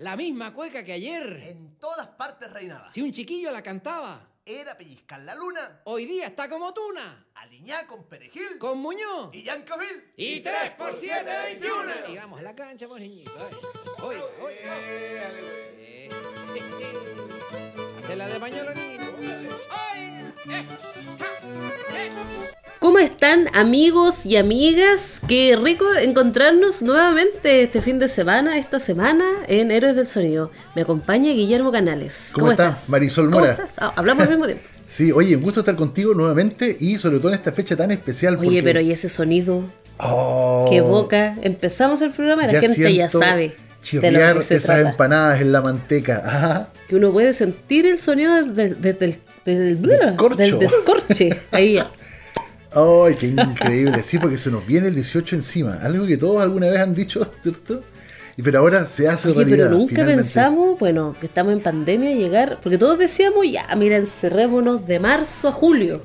La misma cueca que ayer. En todas partes reinaba. Si un chiquillo la cantaba. Era pellizcar la luna. Hoy día está como tuna. Aliñá con perejil. Con Muñoz. Y Yancavil. Y 3 por 7, 21. Y vamos a la cancha, pues niñito. Oiga, oiga. Hace la de pañuelo, niño. ¿Cómo están amigos y amigas? Qué rico encontrarnos nuevamente este fin de semana, esta semana en Héroes del Sonido. Me acompaña Guillermo Canales. ¿Cómo, estás? Marisol Mora. ¿Cómo estás? Ah, hablamos al mismo tiempo. sí, oye, un gusto estar contigo nuevamente y sobre todo en esta fecha tan especial. Oye, porque... pero ¿y ese sonido? Oh, ¡Qué boca! Empezamos el programa y la gente ya sabe. Chirriar esas empanadas en la manteca. Ajá. Que uno puede sentir el sonido desde del, del, del, del descorche. Ahí. ¡Ay, qué increíble! Sí, porque se nos viene el 18 encima. Algo que todos alguna vez han dicho, ¿cierto? Y pero ahora se hace Oye, realidad. Pero nunca pensamos, bueno, que estamos en pandemia, llegar. Porque todos decíamos, ya, mira, encerrémonos de marzo a julio.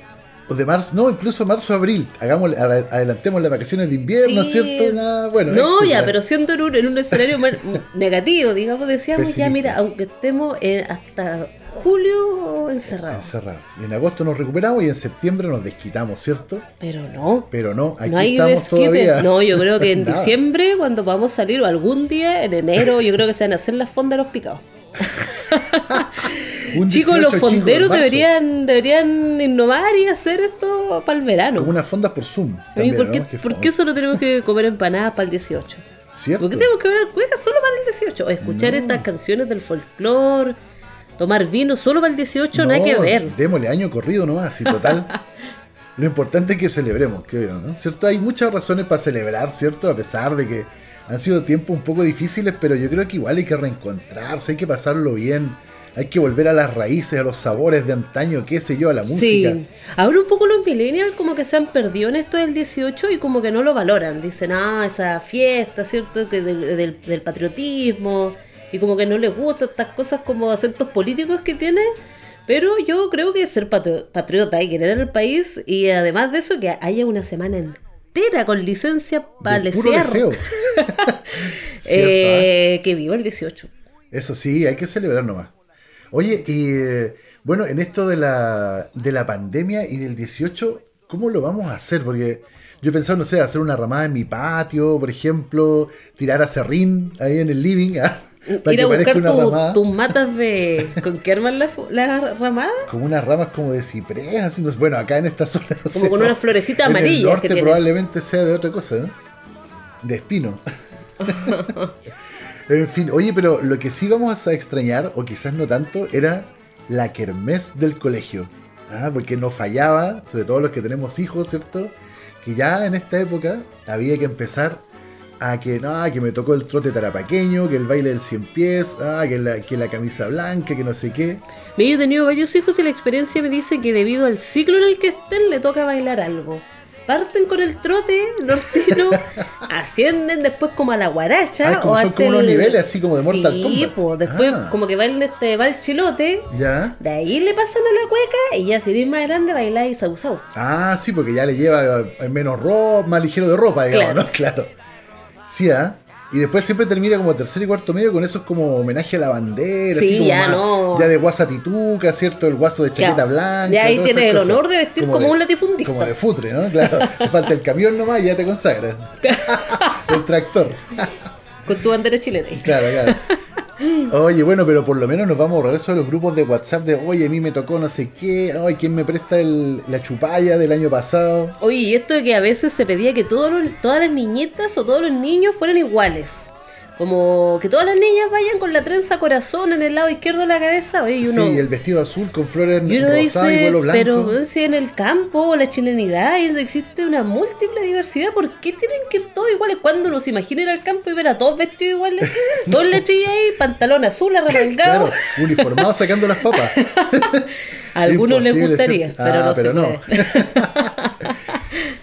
O de marzo, no, incluso marzo a abril. Hagamos, adelantemos las vacaciones de invierno, Sí. ¿cierto? Nada, bueno, No, etcétera. ya, pero siendo en un, en un escenario negativo, digamos, decíamos, ya, mira, aunque estemos eh, hasta julio encerrados. Encerrados. Y en agosto nos recuperamos y en septiembre nos desquitamos, ¿cierto? Pero no. Pero no, aquí no hay estamos desquite. todavía. No, yo creo que en diciembre, cuando vamos a salir, o algún día, en enero, yo creo que se van a hacer las fondas de los picados. Chicos, 18 los fonderos marzo. deberían, deberían innovar y hacer esto para el verano. Como unas fondas por Zoom. También, ¿por, qué, ¿no? Por qué solo tenemos que comer empanadas para el 18? ¿Cierto? ¿Por qué tenemos que ver cuecas solo para el 18? O escuchar No. estas canciones del folclore, tomar vino solo para el 18, nada No, que ver. Démosle año corrido nomás, y total. lo importante es que celebremos, creo ¿no? ¿Cierto? Hay muchas razones para celebrar, ¿cierto? A pesar de que han sido tiempos un poco difíciles, pero yo creo que igual hay que reencontrarse, hay que pasarlo bien, hay que volver a las raíces, a los sabores de antaño, qué sé yo, a la música. Sí, ahora un poco los millennials como que se han perdido en esto del 18 y como que no lo valoran. Dicen, ah, esa fiesta, ¿cierto? Que del, del- del patriotismo y como que no les gustan estas cosas como acentos políticos que tiene. Pero yo creo que ser patri- patriota y querer el país y además de eso que haya una semana entera con licencia para lesear. ¿ah? Eh, que viva el 18. Eso sí, hay que celebrar nomás. Oye, y eh, bueno, en esto de la, de la pandemia y del 18, ¿cómo lo vamos a hacer? Porque yo he pensado, no sé, hacer una ramada en mi patio, por ejemplo, tirar a serrín ahí en el living, ¿ah? Para Ir a buscar una tu- tus matas de... ¿Con qué arman las la ramadas? Como unas ramas como de ciprés, así, bueno, acá en esta zona. Como con florecitas En amarillas el norte probablemente sea de otra cosa, ¿no? De espino. en fin, oye, pero lo que sí vamos a extrañar, o quizás no tanto, era la kermés del colegio. Ah, porque no fallaba, sobre todo los que tenemos hijos, ¿cierto? Que ya en esta época había que empezar a que, no, que me tocó el trote tarapaqueño, que el baile del cien pies, ah, que la, que la camisa blanca, que no sé qué. Yo he tenido varios hijos y la experiencia me dice que debido al ciclo en el que estén le toca bailar algo. Parten con el trote nortino, ascienden después como a la guaracha. Ah, como o son como unos el- niveles, así como de Mortal sí, Kombat. pues después Ah. como que bailan este va el chilote, ¿Ya? de ahí le pasan a la cueca y ya sin ir más grande bailáis sau sau. Ah, sí, porque ya le lleva eh, menos ropa, más ligero de ropa, digamos, Claro. ¿no? Claro. Sí, ¿ah? Y después siempre termina como tercer y cuarto medio con esos como homenaje a la bandera, Sí, así como ya más- no. ya de guasa pituca, ¿cierto? El guaso de chaqueta Claro. blanca. Ya ahí tienes el honor de vestir como un latifundista. Como de futre, ¿no? Claro. Te falta el camión nomás y ya te consagras. el tractor. Con tu bandera chilena. Claro, claro. Oye, bueno, pero por lo menos nos vamos a ahorrar eso los grupos de WhatsApp de, oye, a mí me tocó no sé qué, ay, ¿quién me presta el- la chupalla del año pasado? Oye, y esto de que a veces se pedía que todas las niñitas o todos los niños fueran iguales. Como que todas las niñas vayan con la trenza corazón en el lado izquierdo de la cabeza. Oye, y uno, Sí, el vestido azul con flores rosadas y vuelo blanco. pero si en el campo, la chilenidad, existe una múltiple diversidad, ¿por qué tienen que ir todos iguales? Cuando imagina ir al campo y ver a todos vestidos iguales, dos lechillas ahí, pantalón azul arremangado, Claro, uniformado sacando las papas. a algunos les gustaría, ¿cierto? pero Ah, no pero se no. puede.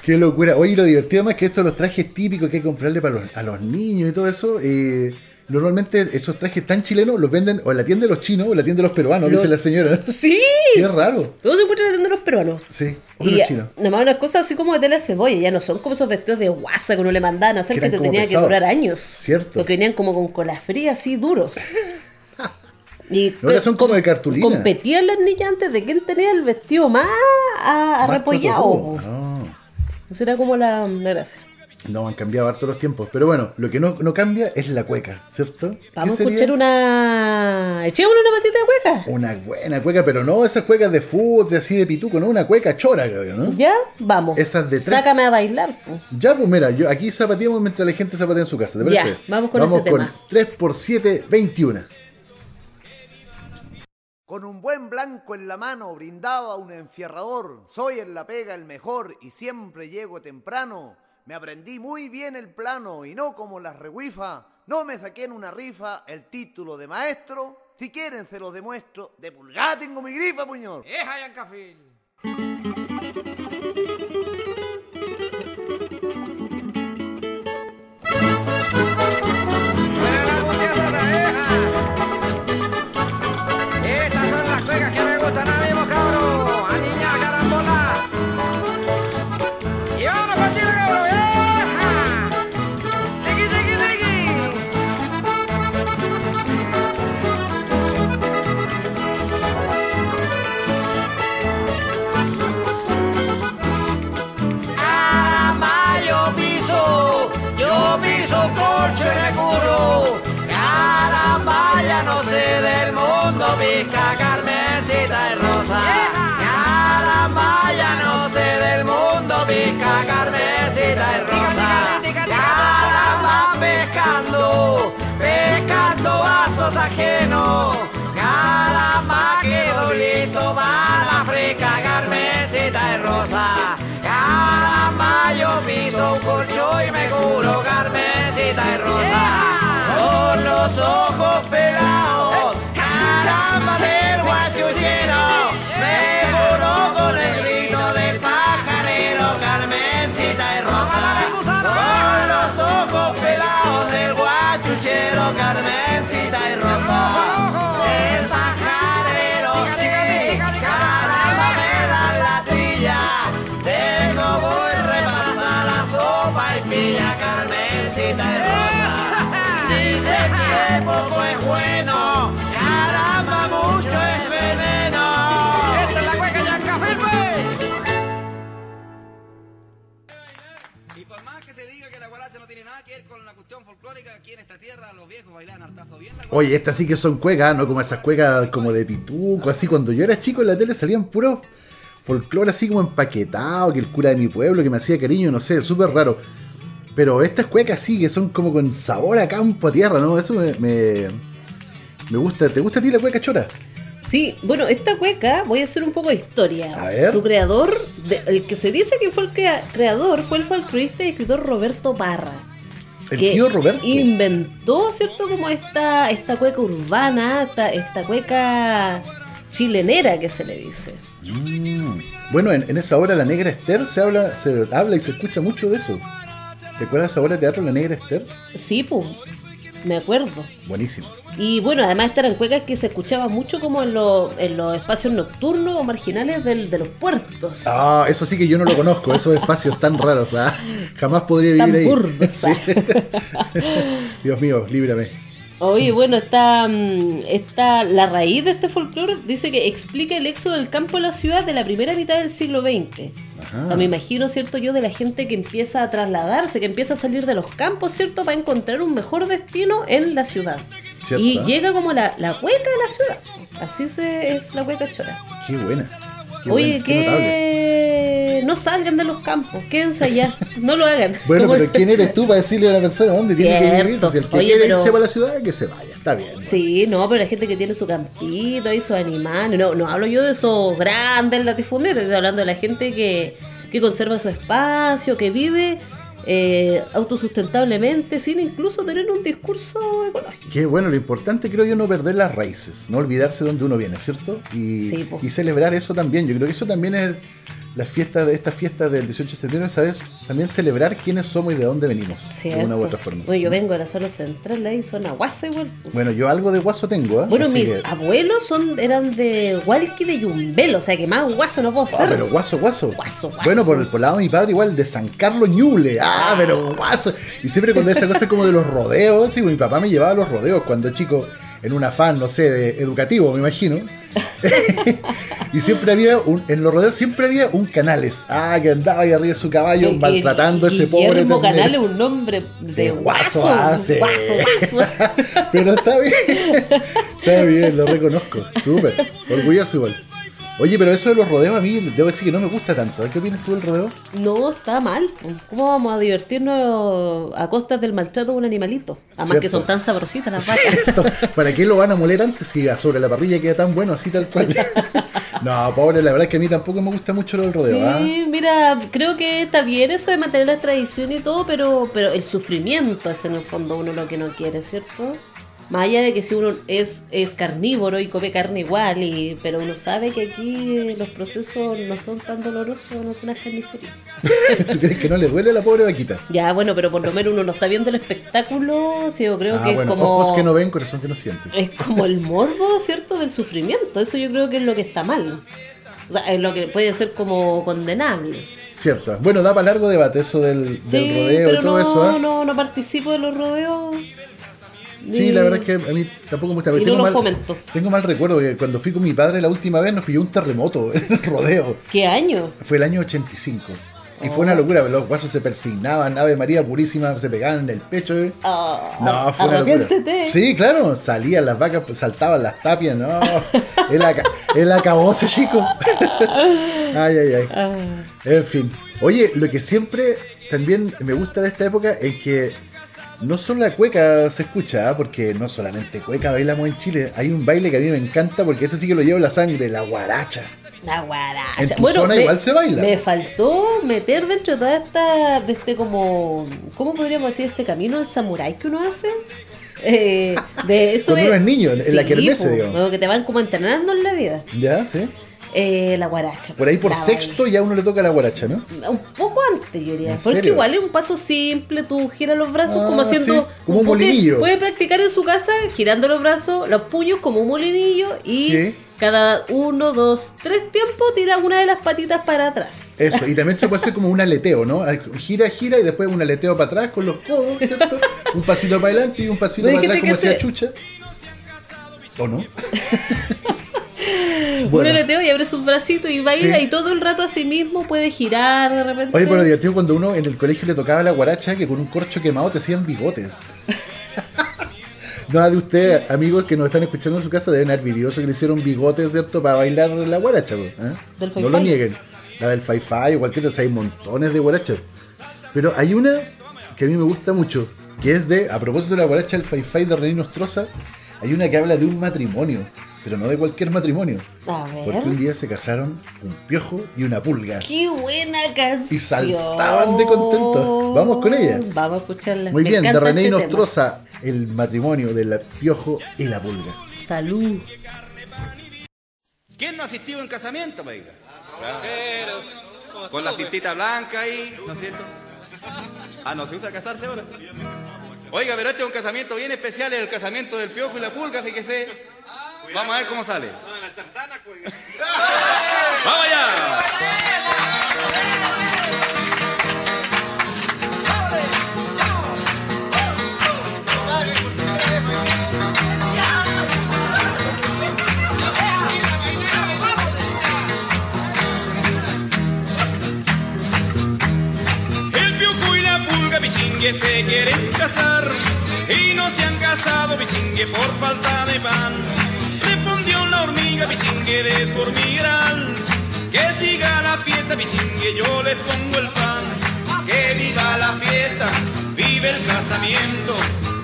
Qué locura. Oye, lo divertido más que esto, los trajes típicos que hay que comprarle para los, a los niños y todo eso. eh, Normalmente esos trajes tan chilenos los venden o en la tienda de los chinos o en la tienda de los peruanos, Lo- dice la señora. Sí. Qué raro. Todo se encuentra en los peruanos. Sí, o Y los chinos. nada más unas cosas así como de tela de cebolla, ya no son como esos vestidos de guasa que uno le mandaban a hacer Que que, te tenía que durar años. Cierto. Porque venían como con cola fría así duros. Y son como de cartulina. Competían las niñas antes de quién tenía el vestido más a- Más arrepollado. Esa era como la, la gracia. No, han cambiado harto los tiempos. Pero bueno, lo que no, no cambia es la cueca, ¿cierto? Vamos a escuchar una. Echémosle una patita de hueca. Una buena cueca, pero no esas cuecas de fútbol, así de pituco, no, una cueca chora, creo yo, ¿no? ¿Ya? Vamos. Esas de tres- Sácame a bailar. Ya, pues mira, yo aquí zapateamos mientras la gente zapatea en su casa, ¿te Ya, parece? vamos con vamos este con tema. 3x7, 21. Con un buen blanco en la mano brindaba un enfierrador. Soy en la pega el mejor y siempre llego temprano. Me aprendí muy bien el plano y no como las reguifas. No me saqué en una rifa el título de maestro. Si quieren se los demuestro. De pulgada tengo mi grifa, puñor. ¡Eja! Los ojos pelados, caramba del guachuchero. Me juro con el grito del pajarero Carmencita y Rosa. Con los ojos pelados del guachuchero Carmencita y Rosa. El pajarero sí, caramba me da la trilla. Tengo voy repasar la sopa y pilla Carmencita y Rosa. Poco es bueno, caramba mucho es veneno. Esta es la cueca Yancafil, Y por más que se diga que la guaracha no tiene nada que ver con la cuestión folclórica, aquí en esta tierra los viejos bailan hartazo bien la Oye, estas sí que son cuecas, no como esas cuecas como de pituco, así cuando yo era chico en la tele salían puros folclore así como empaquetado, que el cura de mi pueblo que me hacía cariño, no sé, súper raro. Pero estas cuecas sí que son como con sabor a campo, a tierra, ¿no? Eso me, me, me gusta. ¿Te gusta a ti la cueca chora? Sí, bueno, esta cueca, voy a hacer un poco de historia. A ver. Su creador, de- el que se dice que fue el crea- creador, fue el folclorista y escritor Roberto Parra. El que tío Roberto. inventó, ¿cierto? Como esta, esta cueca urbana, esta, esta cueca chilenera que se le dice. Mm. Bueno, en, en esa obra La Negra Esther se habla, se habla y se escucha mucho de eso. ¿Te acuerdas esa obra de teatro La Negra Esther? Sí, pues, me acuerdo. Buenísimo. Y bueno, además estas eran cuecas que se escuchaban mucho como en, los- en los espacios nocturnos o marginales del- de los puertos. Ah, eso sí que yo no lo conozco, esos espacios tan raros, ¿ah? Jamás podría vivir Tan ahí. burdos, Sí. Dios mío, líbrame. Oye, bueno, está, mm, está la raíz de este folclore dice que explica el éxodo del campo a la ciudad de la primera mitad del siglo XX. Ajá. O sea, me imagino, ¿cierto? Yo de la gente que empieza a trasladarse, que empieza a salir de los campos, ¿cierto? Para encontrar un mejor destino en la ciudad. Cierto. Y llega como la, la cueca de la ciudad. Así se, es la cueca chora. Qué buena. Qué Oye, buena, qué que no salgan de los campos, quédense allá, no lo hagan. Bueno, pero ¿quién eres tú para decirle a la persona dónde tiene que vivir? Cierto. Si el que Oye, quiere pero- irse para la ciudad, que se vaya. Está bien. Sí, no, pero la gente que tiene su campito ahí, sus animales. No, no hablo yo de esos grandes latifundiarios, estoy hablando de la gente que, que conserva su espacio, que vive eh, autosustentablemente, sin incluso tener un discurso ecológico. Qué bueno, lo importante creo yo no perder las raíces, no olvidarse de dónde uno viene, ¿cierto? Y, Sí, y celebrar eso también. Yo creo que eso también es las fiestas de estas fiestas del 18 de septiembre, ¿sabes? También celebrar quiénes somos y de dónde venimos. De una u otra forma. Bueno, yo vengo de la zona central, ahí zona Guasa igual. Bueno, yo algo de guaso tengo, ¿eh? Bueno, Así mis que- abuelos son, eran de Hualqui de Yumbel, o sea que más guaso no puedo Ah, ser. pero guaso, guaso. Guaso, guaso. Bueno, por el, por el lado de mi padre, igual de San Carlos Ñuble. Ah, pero guaso. Y siempre cuando esa cosa como de los rodeos, sí, mi papá me llevaba a los rodeos cuando chico, en un afán, no sé, de educativo, me imagino. y siempre había, un, en los rodeos siempre había un Canales. Ah, que andaba ahí arriba de su caballo, maltratando a ese pobre. Canales, un nombre de, De guaso. guaso. Guaso, guaso. Pero está bien. Está bien, lo reconozco. Súper. Orgulloso igual. Oye, pero eso de los rodeos a mí debo decir que no me gusta tanto. ¿Qué opinas tú del rodeo? No, está mal. ¿Cómo vamos a divertirnos a costas del maltrato de un animalito? Además que son tan sabrositas las vacas. Cierto. ¿Para qué lo van a moler antes si sobre la parrilla queda tan bueno así tal cual? No, pobre, la verdad es que a mí tampoco me gusta mucho lo del rodeo. ¿ah? Sí, mira, creo que está bien eso de mantener la tradición y todo, pero, pero el sufrimiento es en el fondo uno lo que no quiere, ¿cierto? Más allá de que si uno es, es carnívoro y come carne igual, y, pero uno sabe que aquí eh, los procesos no son tan dolorosos en algunas carnicerías. ¿Tú crees que no le duele a la pobre vaquita? Ya, bueno, pero por lo menos uno no está viendo el espectáculo, sí, yo creo ah, que bueno, es como... ojos que no ven, corazón que no siente. Es como el morbo, ¿cierto? Del sufrimiento. Eso yo creo que es lo que está mal. O sea, es lo que puede ser como condenable. Cierto. Bueno, da para largo debate eso del, del Sí, rodeo pero y todo no, eso. ¿ah? no, no participo de los rodeos. Sí, la verdad es que a mí tampoco me gusta. Y no Tengo, lo mal, fomento. tengo mal recuerdo que cuando fui con mi padre la última vez nos pilló un terremoto en el rodeo. ¿Qué año? Fue el año 85. Y fue Oh. una locura, los guasos se persignaban, Ave María Purísima se pegaban en el pecho. eh. Ah, No, fue una locura. Sí, claro, salían las vacas, pues, saltaban las tapias, no. Él, aca- él acabó ese chico. ay, ay, ay. Ah, En fin. Oye, lo que siempre también me gusta de esta época es que no solo la cueca se escucha, ¿ah? porque no solamente cueca bailamos en Chile. Hay un baile que a mí me encanta porque ese sí que lo llevo en la sangre, la guaracha. la guaracha. En tu zona igual se baila. Me faltó meter dentro de toda esta, de este como, ¿cómo podríamos decir? Este camino al samurái que uno hace. Eh, de esto Cuando de- uno es niño, en la kermesse, digamos. bueno, que te van como entrenando en la vida. ¿Ya? ¿Sí? Eh, la guaracha. Por ahí por sexto ya a uno le toca la guaracha, ¿no? Un poco antes, yo diría. ¿En Porque serio? igual es un paso simple, tú giras los brazos Ah, como haciendo. sí, como un molinillo. Puede practicar en su casa girando los brazos, los puños como un molinillo y Sí. cada uno, dos, tres tiempos tira una de las patitas para atrás. Eso, y también se puede hacer como un aleteo, ¿no? Gira, gira y después un aleteo para atrás con los codos, ¿cierto? Un pasito para adelante y un pasito para atrás como hacía se- chucha. ¿O no? Un Bueno. aleteo y abres un bracito y baila Sí. y todo el rato a sí mismo puede girar de repente. Oye, pero lo divertido cuando uno en el colegio le tocaba la guaracha que con un corcho quemado te hacían bigotes. Nada de ustedes, amigos que nos están escuchando en su casa, deben haber vivido eso que le hicieron bigotes, ¿cierto? Para bailar la guaracha, ¿eh? No lo nieguen. La del Fi-Fi o cualquier otra, hay montones de guarachas. Pero hay una que a mí me gusta mucho, que es de, a propósito de la guaracha del Fi-Fi de René Nostroza, hay una que habla de un matrimonio, pero no de cualquier matrimonio. A Porque un día se casaron un piojo y una pulga. Qué buena canción. Y saltaban de contentos. Vamos con ella. Vamos a escucharla. Muy Me bien, de encanta René este tema. Nostroza, el matrimonio del piojo y la pulga. Salud. ¿Quién no ha asistido en casamiento, oiga? Con la cintita blanca ahí, ¿no es cierto? Ah, ¿no se usa casarse ahora? Oiga, pero este es un casamiento bien especial, el casamiento del piojo y la pulga, fíjese. Vamos a ver cómo sale. ¡Vamos allá! El piojo y la pulga bichingue se quieren casar y no se han casado bichingue por falta de pan. Hormiga bichingue de su hormigueral que siga la fiesta bichingue yo les pongo el pan. Que viva la fiesta, vive el casamiento,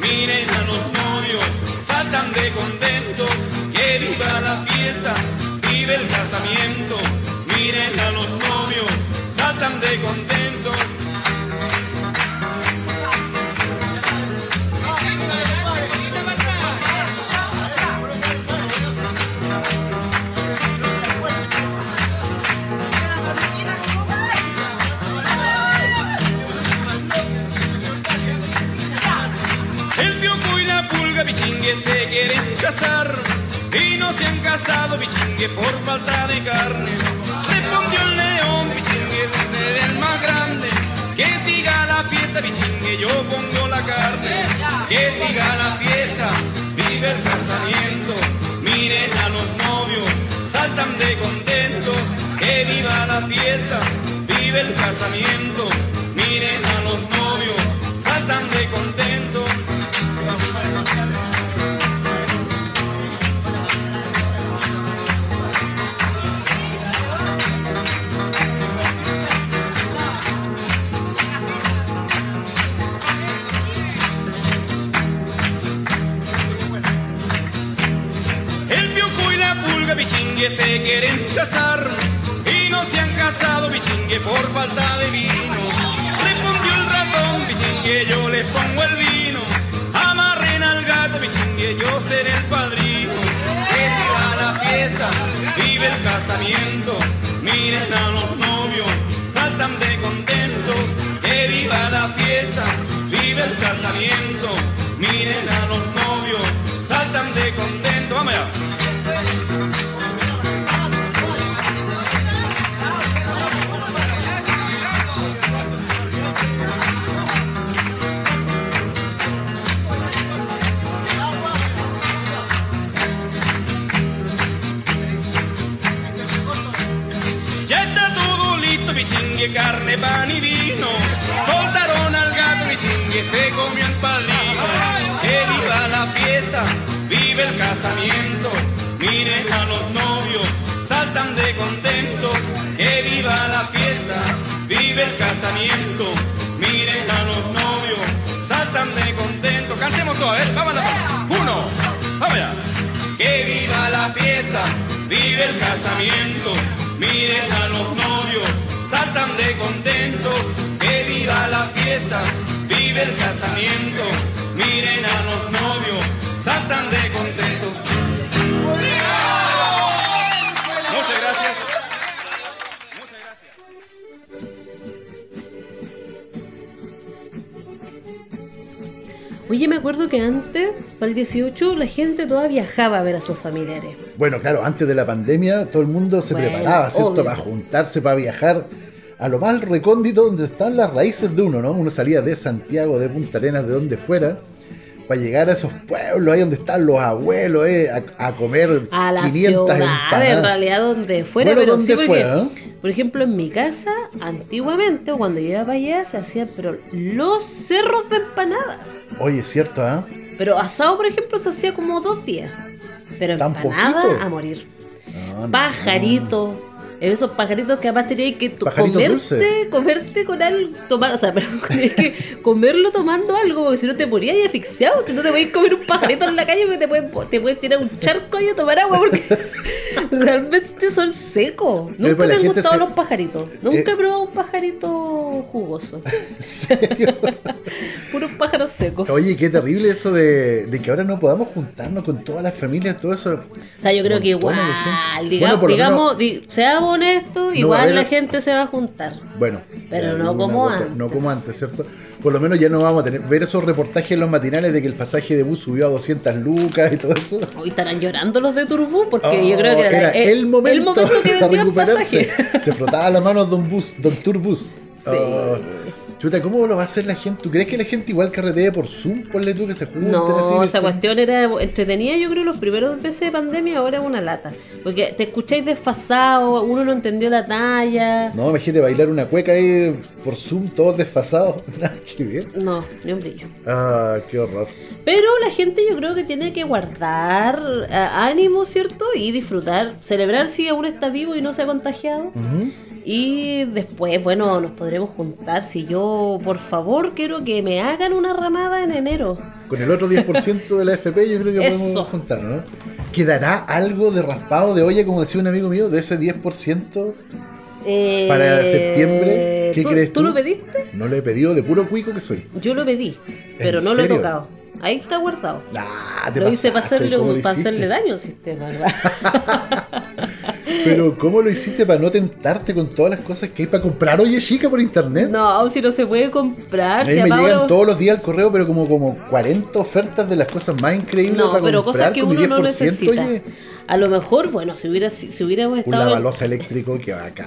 miren a los novios, saltan de contentos. Que viva la fiesta, vive el casamiento, miren a los novios, saltan de contentos. Casar y no se han casado, bichingue, por falta de carne. Respondió el león, bichingue, desde el más grande. Que siga la fiesta, bichingue, yo pongo la carne. Que siga la fiesta, vive el casamiento. Miren a los novios, saltan de contentos. Que viva la fiesta, vive el casamiento. Miren a los novios, saltan de contentos. Bichingue se quieren casar y no se han casado bichingue por falta de vino. Respondió el ratón bichingue, yo les pongo el vino. Amarren al gato bichingue, yo seré el padrino. Que viva la fiesta, vive el casamiento. Miren a los novios, saltan de contentos. Que viva la fiesta, vive el casamiento. Miren a los novios, saltan de contentos. Vamos allá. Listo, bichingue, carne, pan y vino. Soltaron al gato, bichingue, se comió el padrino. Que viva la fiesta, vive el casamiento. Miren a los novios, saltan de contentos. Que viva la fiesta, vive el casamiento. Miren a los novios, saltan de contentos. Cantemos todos, ¿eh? Vamos a Uno, vamos allá. Que viva la fiesta, vive el casamiento. Miren a los novios, saltan de contentos. Que viva la fiesta, vive el casamiento. Miren a los novios, saltan de contentos. Muchas gracias. Muchas gracias. Oye, me acuerdo que antes, para el 18, la gente todavía viajaba a ver a sus familiares. Bueno, claro, antes de la pandemia todo el mundo se Bueno, preparaba, ¿cierto? obvio. Para juntarse, para viajar a lo más recóndito donde están las raíces de uno, ¿no? Uno salía de Santiago, de Punta Arenas, de donde fuera, para llegar a esos pueblos ahí donde están los abuelos, ¿eh? A, a comer A la 500 ciudad, en empanadas. realidad, donde fuera, Bueno, pero donde sí porque, fuera, ¿eh? por ejemplo, en mi casa, antiguamente, cuando yo iba para allá, se hacían, pero los cerros de empanada. Oye, es cierto, ¿ah? Pero asado, por ejemplo, se hacía como dos días. Pero ¿Tan empanada poquito? a morir. No, no. Pajaritos. Esos pajaritos que además tenías que comerte, comerte con algo, tomar, o sea, perdón, tenías que comerlo tomando algo, porque si no te morías y asfixiado, no te podías comer un pajarito en la calle porque te pueden, te pueden tirar un charco ahí a tomar agua porque realmente son secos. Nunca pues me han gustado se- los pajaritos. Nunca Eh. he probado un pajarito jugoso. ¿En serio? Puros pájaros secos. Oye, qué terrible eso de, de que ahora no podamos juntarnos con todas las familias, todo eso. O sea, yo creo que igual, Montones de gente. diga- Bueno, digamos, di- seamos a igual la gente se va a juntar. Bueno, Pero no como antes. No como antes, ¿cierto? Por lo menos ya no vamos a tener ver esos reportajes en los matinales de que el pasaje de bus subió a 200 lucas y todo eso. Hoy estarán llorando los de Turbú porque Oh, yo creo que era, era el momento, el momento que vendían pasaje. Se frotaba la mano Don Bus, Don Turbus. Sí. Chuta, ¿cómo lo va a hacer la gente? ¿Tú crees que la gente igual carretee por Zoom? Ponle tú que se junten así. No, esa cuestión era entretenida, yo creo, los primeros meses de pandemia, ahora es una lata. Porque te escucháis desfasado, uno no entendió la talla. No, imagínate bailar una cueca ahí por Zoom, todos desfasados. Nada que ver. No, ni un brillo. Ah, qué horror. Pero la gente yo creo que tiene que guardar eh, ánimo, ¿cierto? Y disfrutar, celebrar si aún está vivo y no se ha contagiado. Y después, bueno, nos podremos juntar. Si yo, por favor, quiero que me hagan una ramada en enero. Con el otro 10% de la FP yo creo que Eso. podemos juntar, ¿no? ¿Quedará algo de raspado de olla, como decía un amigo mío, de ese 10%? Eh, Para septiembre, ¿qué ¿tú, crees ¿Tú tú? lo pediste? No lo he pedido de puro cuico que soy. Yo lo pedí, pero ¿En no lo he tocado. Ahí está guardado. Ah, te Lo hice para pasaste, hacerle, ¿cómo lo para hacerle daño al sistema, ¿verdad? Pero ¿cómo lo hiciste para no tentarte con todas las cosas que hay para comprar oye chica por internet? No, si no se puede comprar. A mí si me llegan los- todos los días al correo, pero como, como 40 ofertas de las cosas más increíbles No, para pero comprar cosas que uno no 10%, necesita. oye. A lo mejor, bueno, si hubiera si, hubiéramos Un estado. en- lavalosa eléctrico, que bacán.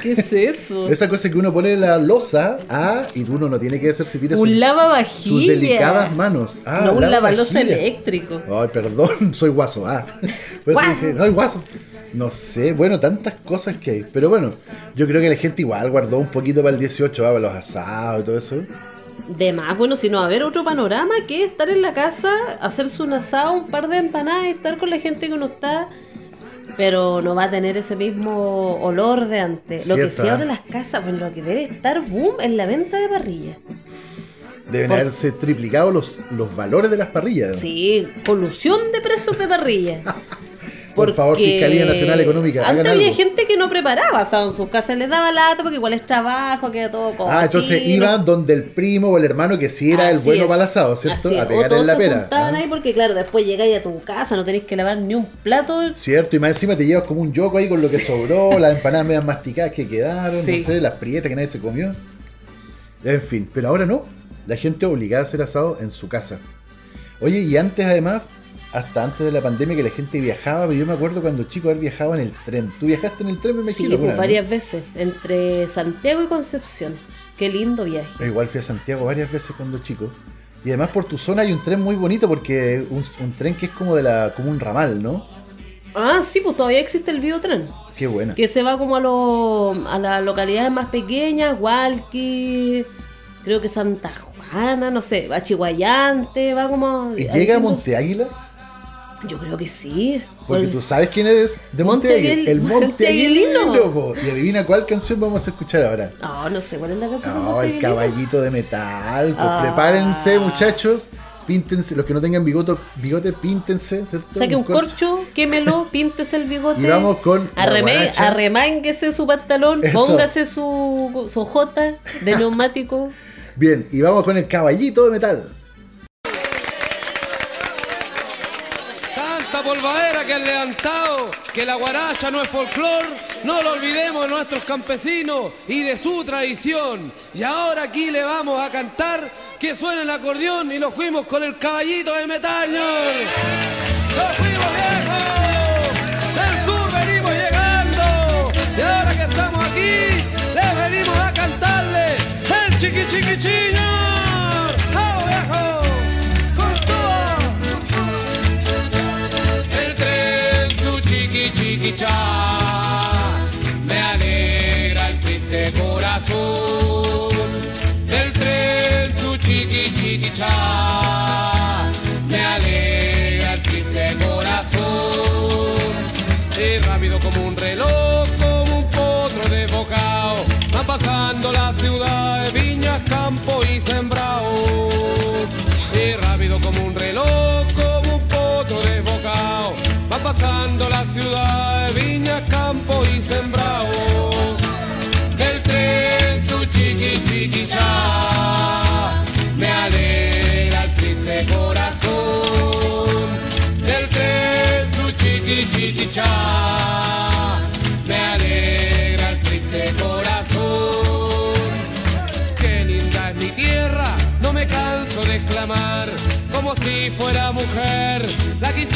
¿Qué es eso? Esa cosa que uno pone la losa, ah, y uno no tiene que hacer si tiene un sus- lavavajillas. sus delicadas manos. Ah, no un lavalosa eléctrico. Ay, perdón, soy guaso. Ah, por eso Guaso. dije, ay, guaso. No sé, bueno, tantas cosas que hay. Pero bueno, yo creo que la gente igual guardó un poquito para el 18, ah, para los asados y todo eso. De más, bueno, si no, a ver otro panorama que estar en la casa, hacerse un asado, un par de empanadas y estar con la gente que uno está. Pero no va a tener ese mismo olor de antes. Lo que sí ¿eh? ahora las casas, bueno, lo que debe estar boom es la venta de parrillas. Deben Por- haberse triplicado los, los valores de las parrillas. Sí, colusión de precios de parrilla. Por favor, Fiscalía Nacional Económica, Antes había algo. gente que no preparaba asado en sus casas, les daba lata porque igual es trabajo, queda todo como. Ah, entonces iban donde el primo o el hermano que sí era el bueno para el asado, ¿cierto? A pegar en la pera. Juntaban ¿ah? ahí porque, claro, después llegáis a tu casa, no tenéis que lavar ni un plato. Cierto, y más encima te llevas como un yoco ahí con lo que sobró, las empanadas medias masticadas que quedaron, Sí. no sé, las prietas que nadie se comió. En fin, pero ahora no. La gente obligada a hacer asado en su casa. Oye, y antes además, hasta antes de la pandemia que la gente viajaba, pero yo me acuerdo cuando chico haber viajado en el tren. ¿Tú viajaste en el tren, me Sí, imagino? pues, alguna vez, varias veces, entre Santiago y Concepción. Qué lindo viaje. Yo igual fui a Santiago varias veces cuando chico. Y además por tu zona hay un tren muy bonito porque un, un tren que es como de la como un ramal, ¿no? Ah, sí, pues todavía existe el biotren. Qué buena. Que se va como a, lo- a las localidades más pequeñas, Hualqui, creo que Santa Juana, no sé, va a Chihuayante, va como... ¿Y llega a Monte Águila? Yo creo que sí. Porque Por- tú sabes quién eres de Monte, Monte Águila. Aguil- El Monte Monte Aguilino. Aguilino. po. Y adivina cuál canción vamos a escuchar ahora. No, no sé cuál es la canción No, Monte el caballito de metal. Pues Ah. prepárense, muchachos. Píntense, los que no tengan bigote, bigote píntense, ¿cierto? Saque un corcho, quémelo, píntese el bigote. Y vamos con arremánguese su pantalón, póngase su, su jota de neumático. Bien, y vamos con el caballito de metal. Polvadera que han levantado, que la guaracha no es folclor, no lo olvidemos de nuestros campesinos y de su tradición. Y ahora aquí le vamos a cantar que suene el acordeón y nos fuimos con el caballito de metaño. ¡Nos fuimos viejos! Del sur venimos llegando y ahora que estamos aquí les venimos a cantarle el chiqui chiqui chiqui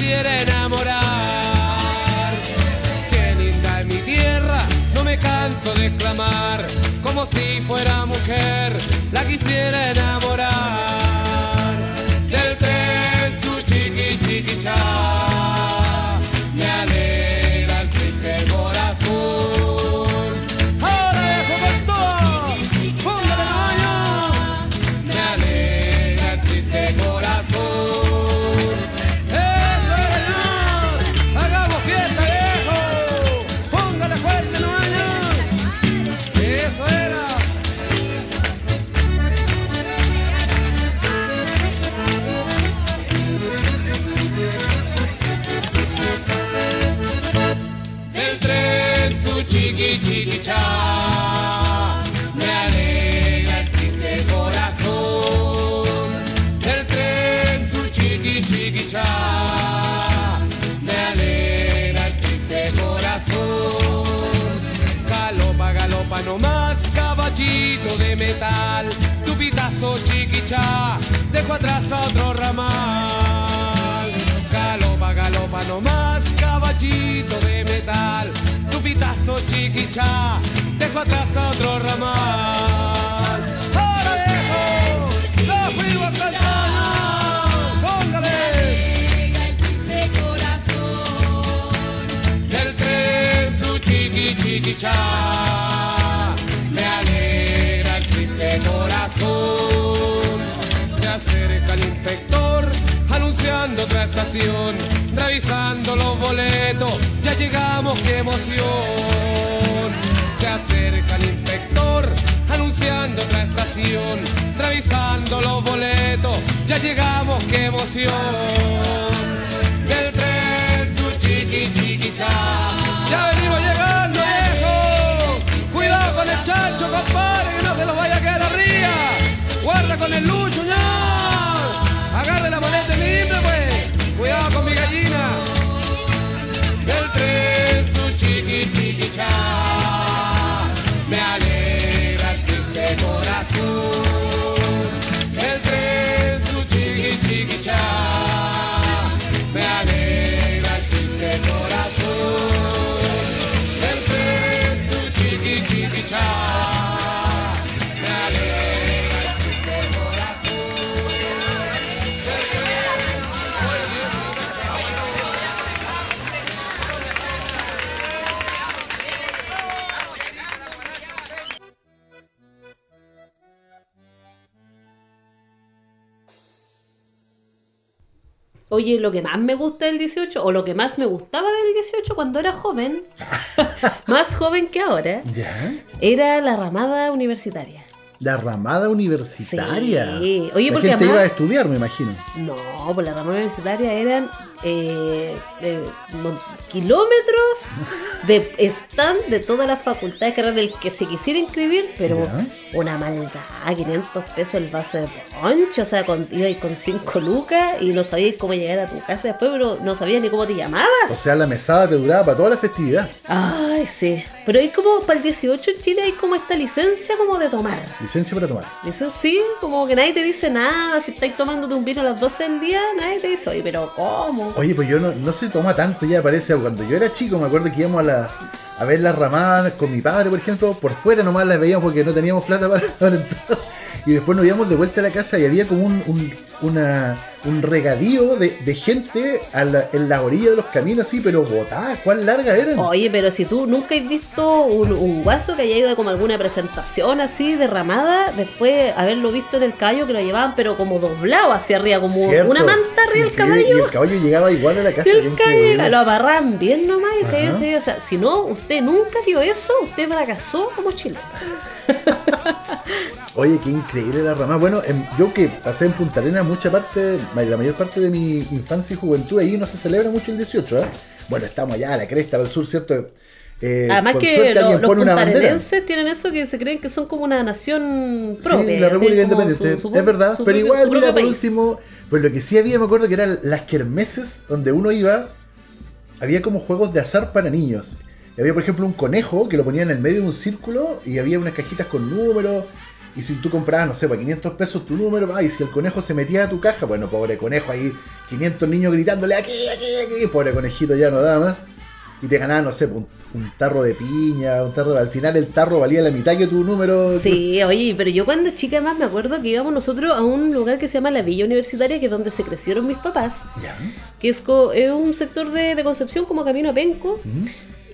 la quisiera enamorar. Qué linda es mi tierra, no me canso de exclamar, como si fuera mujer, la quisiera enamorar. Del tren su chiqui chiqui chiquicha me alegra el triste corazón. Se acerca el inspector anunciando otra estación revisando los boletos. Ya llegamos qué emoción. Se acerca el inspector anunciando otra estación revisando los boletos. Ya llegamos qué emoción. Del tren su chiqui chiqui cha. Ya venimos llegando, con el chancho, compadre, que no se los vaya a quedar arriba. Guarda con el lucho, ya. Agarre la maleta de mimbre, pues. Cuidado con mi gallina. Del tren su chiqui chiqui cha. Me alegra el triste corazón. El tren su chiqui chiqui Oye, lo que más me gusta del 18, o lo que más me gustaba del 18 cuando era joven, más joven que ahora, ¿Ya? era la ramada universitaria. La ramada universitaria. Sí. Oye, la porque gente además- iba a estudiar, me imagino. No, pues la ramada universitaria eran eh, eh, kilómetros de stand de todas las facultades que era del que se quisiera inscribir, pero Ya. una maldad, 500 pesos el vaso de poncho, o sea, con, ibais con 5 lucas y no sabíais cómo llegar a tu casa después, pero no sabías ni cómo te llamabas. O sea, la mesada te duraba para toda la festividad. Ay, sí. Pero hay como, para el 18 en Chile hay como esta licencia como de tomar. Licencia para tomar. Sí, como que nadie te dice nada. Si estáis tomándote un vino a las 12 del día, nadie te dice, oye, pero ¿cómo? Oye, pues yo no, no se toma tanto ya, parece. Cuando yo era chico, me acuerdo que íbamos a, la, a ver las ramadas con mi padre, por ejemplo. Por fuera nomás las veíamos porque no teníamos plata para, para entrar. Y después nos íbamos de vuelta a la casa y había como un, un, una- un regadío de, de gente a la- en la orilla de los caminos, así, pero botadas, ¿cuán largas eran? Oye, pero si tú nunca has visto un, un guaso que haya ido a como alguna presentación así derramada, después haberlo visto en el caballo que lo llevaban, pero como doblado hacia arriba, como ¿Cierto? una manta arriba del Increíble, Y caballo. el caballo llegaba igual a la casa. Y el caballo lo amarraban bien nomás y el caballo se iba. O sea, si no, usted nunca vio eso, usted fracasó como chileno. Oye, qué increíble la rama. Bueno, em, yo que pasé en Punta Arenas mucha parte, la mayor parte de mi infancia y juventud, ahí no se celebra mucho el 18, ¿eh? Bueno, estamos allá a la cresta del sur, ¿cierto? Eh, Además que suerte lo- alguien los puntarenenses tienen eso que se creen que son como una nación propia. Sí, la República Independiente, su- su- es verdad. su pero igual, mira, por último, pues lo que sí había, me acuerdo que eran las kermeses donde uno iba, había como juegos de azar para niños. Y había, por ejemplo, un conejo que lo ponía en el medio de un círculo y había unas cajitas con números. Y si tú comprabas, no sé, para 500 pesos tu número, ah, y si el conejo se metía a tu caja, bueno, pobre conejo ahí, 500 niños gritándole aquí, aquí, aquí, pobre conejito ya no da más. Y te ganabas, no sé, un, un tarro de piña, un tarro, al final el tarro valía la mitad que tu número. Sí, oye, pero yo cuando chica más me acuerdo que íbamos nosotros a un lugar que se llama la Villa Universitaria, que es donde se crecieron mis papás, Ya. que es, co- es un sector de, de Concepción como camino a Penco.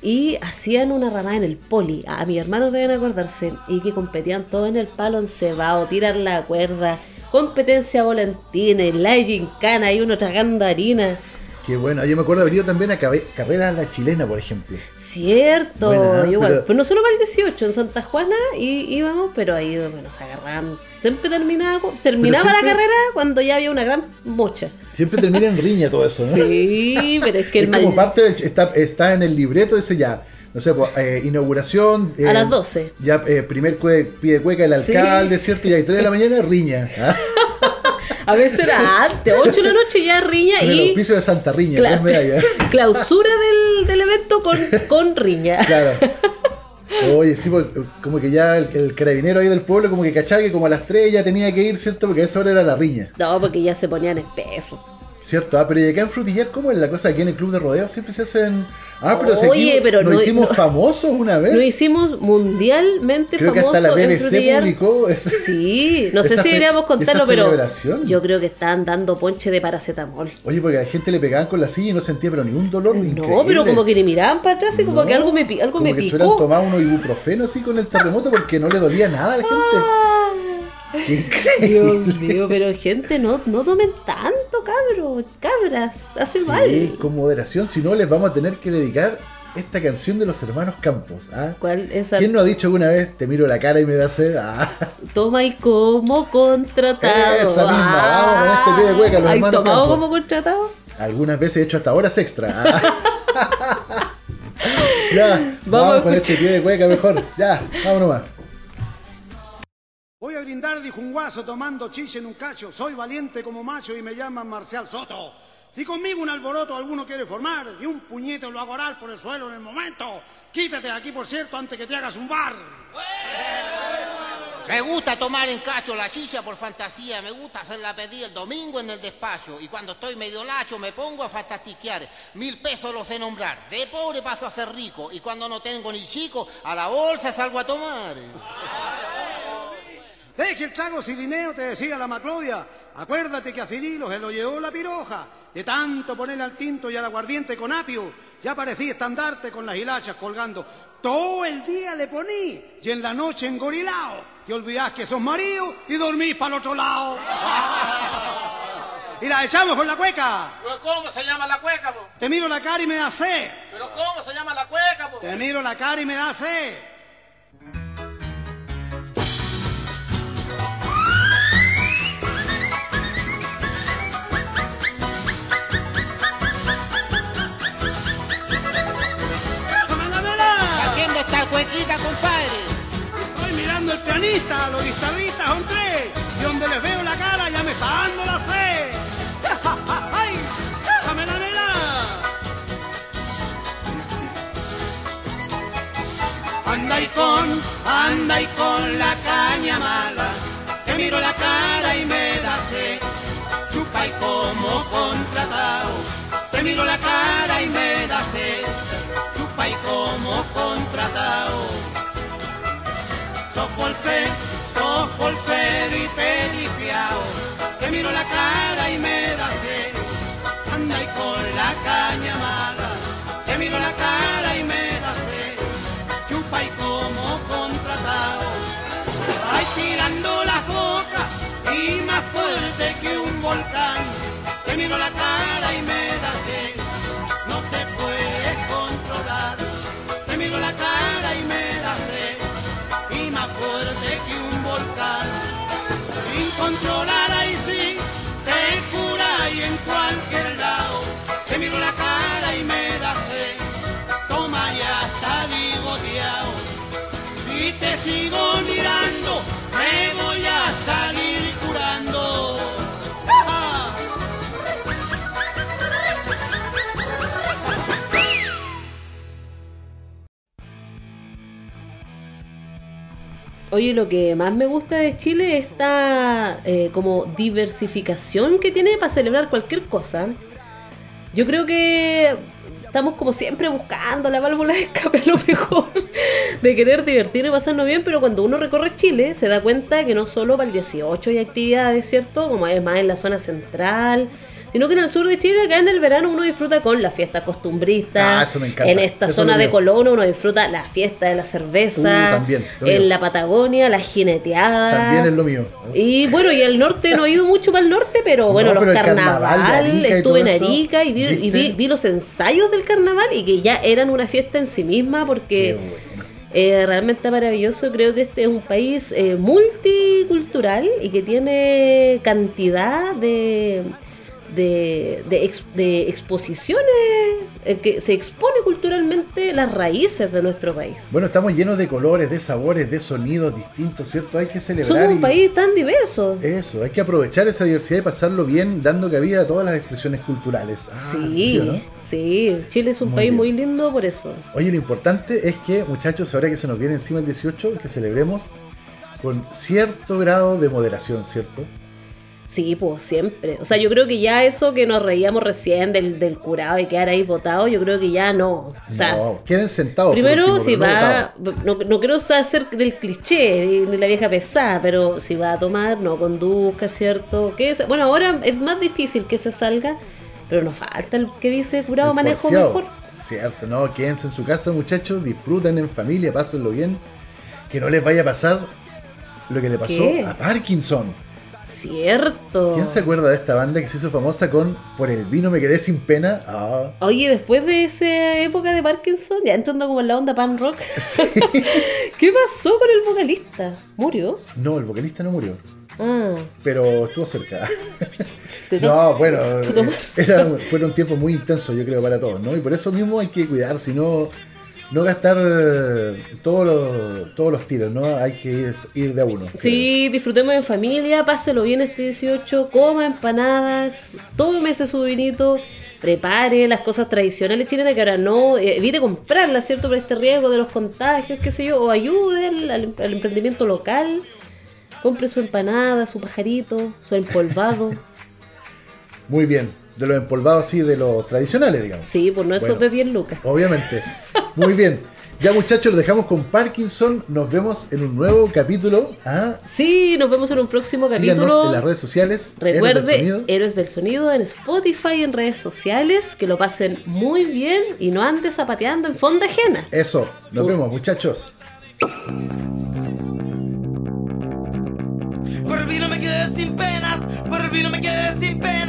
Y hacían una ramada en el poli. A mis hermanos deben acordarse. Y que competían todos en el palo encebado, tirar la cuerda, competencia volantina, la gincana y uno tragando harina. Qué bueno, yo me acuerdo de haber ido también a cabe- carrera a la chilena, por ejemplo. Cierto, Buena, igual. pero- Pero... no solo para el 18, en Santa Juana y, íbamos, pero ahí bueno, se agarraban. Siempre terminaba, terminaba siempre- la carrera cuando ya había una gran mocha. Siempre termina en riña todo eso, ¿no? Sí, pero es que el es como parte está, está en el libreto ese ya. No sé, pues, eh, inauguración. eh, A las 12. Ya, eh, primer cue- pie de cueca el Sí. alcalde, ¿cierto? Y hay 3 de la mañana, riña. ¿ah? A veces era antes, 8 de la noche ya riña Con el y auspicio de Santa Riña, cla- clausura del, del evento con, con riña. Claro. Oye, sí, porque como que ya el, el carabinero ahí del pueblo, como que cachaba que como a las 3 ya tenía que ir, ¿cierto? Porque a esa hora era la riña, No, porque ya se ponían espesos. ¿Cierto? Ah, pero y acá en Frutillar, ¿cómo es la cosa? Aquí en el club de rodeo siempre se hacen. Ah, pero Oye, aquí pero nos no- hicimos no- famosos una vez. Lo hicimos mundialmente Creo que famoso hasta la BBC publicó ese- Sí, no sé si deberíamos contarlo, pero yo creo que estaban dando ponche de paracetamol. Oye, porque a la gente le pegaban con la silla y no sentía pero ni un dolor. No, increíble. pero como que ni miraban para atrás y como No, que algo me, algo como me que se hubieran picó. tomado unos ibuprofeno así con el terremoto porque no le dolía nada a la gente. Qué increíble. Dios mío, pero gente, no, no tomen tanto, cabros, cabras, hace Sí, mal. con moderación, si no les vamos a tener que dedicar esta canción de los hermanos Campos. ¿ah? ¿Quién no ha dicho alguna vez, te miro la cara y me da sed? Ah, Toma y como contratado. Esa misma, vamos con este pie de cueca, los ¿Has hermanos tomado Campos. como contratado? algunas veces he hecho hasta horas extra. ah. ya, Vamos vamos, con este pie de cueca mejor. Ya, vamos nomás. Voy a brindar, dijo un guaso tomando chiche en un cacho. Soy valiente como macho y me llaman Marcial Soto. Si conmigo un alboroto alguno quiere formar, de un puñete lo hago orar por el suelo en el momento. Quítate de aquí, por cierto, antes que te hagas un bar. Me gusta tomar en cacho la silla por fantasía, me gusta hacer la pedida el domingo en el despacho y cuando estoy medio lacho me pongo a fantastiquear. Mil pesos los sé nombrar, de pobre paso a ser rico y cuando no tengo ni chico, a la bolsa salgo a tomar. Deje el trago Cirineo, te decía la Maclodia. Acuérdate que a Cirilo se lo llevó la piroja. De tanto ponerle al tinto y al aguardiente con apio, ya parecía estandarte con las hilachas colgando. Todo el día le poní y en la noche engorilao. Y olvidás que sos marido y dormís para el otro lado. y la echamos con la cueca. ¿Pero cómo se llama la cueca, po? Te miro la cara y me da sed. ¿Pero cómo se llama la cueca, po? Te miro la cara y me da sed. ¡Dámela! Cuequita, compadre. Estoy mirando el pianista, los guitarristas son tres. Y donde les veo la cara ya me está dando la sed. ¡Ay! ¡Déjame la mela! Anda y con, anda y con la caña mala. Te miro la cara y me da sed. Chupa y como contratado. Bolsero, sos bolsero y pedifiao. Te miro la cara y me da. Anda y con la caña mala. Te miro la cara y me da. Chupa y como contratado. Ay, tirando las bocas y más fuerte que un volcán. Te miro la cara Oye, lo que más me gusta de Chile es esta eh, como diversificación que tiene para celebrar cualquier cosa. Yo creo que estamos como siempre buscando la válvula de escape lo mejor de querer divertirnos y pasarnos bien, pero cuando uno recorre Chile se da cuenta que no solo para el 18 hay actividades, ¿cierto? Como es más en la zona central, sino que en el sur de Chile, acá en el verano, uno disfruta con la fiesta costumbrista. Ah, eso me encanta. En esta Eso zona de. Colono uno disfruta la fiesta de la cerveza. Uh, también, en la Patagonia, la jineteada. También es lo mío. Y bueno, y al norte no he ido mucho para el norte, pero bueno, No, pero los el carnaval estuve en eso, Arica y, vi, y vi, ¿viste? vi los ensayos del carnaval y que ya eran una fiesta en sí misma porque eh, realmente maravilloso. Creo que este es un país eh, multicultural y que tiene cantidad de, de, de, ex- de exposiciones, en que se expone culturalmente las raíces de nuestro país. Bueno, estamos llenos de colores, de sabores, de sonidos distintos, ¿cierto? Hay que celebrar. Somos un y- país tan diverso. Eso, hay que aprovechar esa diversidad y pasarlo bien, dando cabida a todas las expresiones culturales. Ah, Sí, no? sí, Chile es un Muy país bien. muy lindo por eso. Oye, lo importante es que, muchachos, ahora que se nos viene encima el 18, que celebremos con cierto grado de moderación, ¿cierto? Sí, pues siempre. O sea, yo creo que ya eso que nos reíamos recién del, del curado y quedar ahí votado, yo creo que ya no. O sea, no, queden sentados. primero último, si no va, no, no quiero hacer del cliché ni la vieja pesada, pero si va a tomar, no conduzca, ¿cierto? Que es- bueno, ahora es más difícil que se salga, pero nos falta el que dice curado El manejo porfiado. mejor. Cierto, no, quédense en su casa, muchachos, disfruten en familia, pásenlo bien. Que no les vaya a pasar lo que le pasó ¿Qué? a Parkinson. Cierto. ¿Quién se acuerda de esta banda que se hizo famosa con Por el vino me quedé sin pena? Ah, Oye, después de esa época de Parkinson, ya entrando como en la onda pan rock, sí. ¿qué pasó con el vocalista? ¿Murió? No, el vocalista no murió, Ah, pero estuvo cerca. No, bueno, era, fueron tiempos muy intensos, yo creo, para todos, ¿no? Y por eso mismo hay que cuidar, si no, no gastar eh, todos los, todos los tiros, ¿no? Hay que ir, ir de a uno. Sí, disfrutemos en familia, páselo bien este 18, coma empanadas, tómese su vinito, prepare las cosas tradicionales chilenas que ahora no, eh, evite comprarlas, ¿cierto? Por este riesgo de los contagios, qué sé yo, o ayude al emprendimiento local, compre su empanada, su pajarito, su empolvado. Muy bien, de los empolvados así, de los tradicionales, digamos. Sí, pues no esos Bueno. de 10 lucas. Obviamente. Muy bien. Ya muchachos, los dejamos con Parkinson. Nos vemos en un nuevo capítulo. Ah, Sí, nos vemos en un próximo síganos capítulo. en las redes sociales. Héroes del Recuerde, Sonido. Héroes del Sonido en Spotify, en redes sociales, que lo pasen muy bien y no andes zapateando en fonda ajena. Eso, nos vemos muchachos. Por el vino me quedé sin penas, por el vino me quedé sin penas,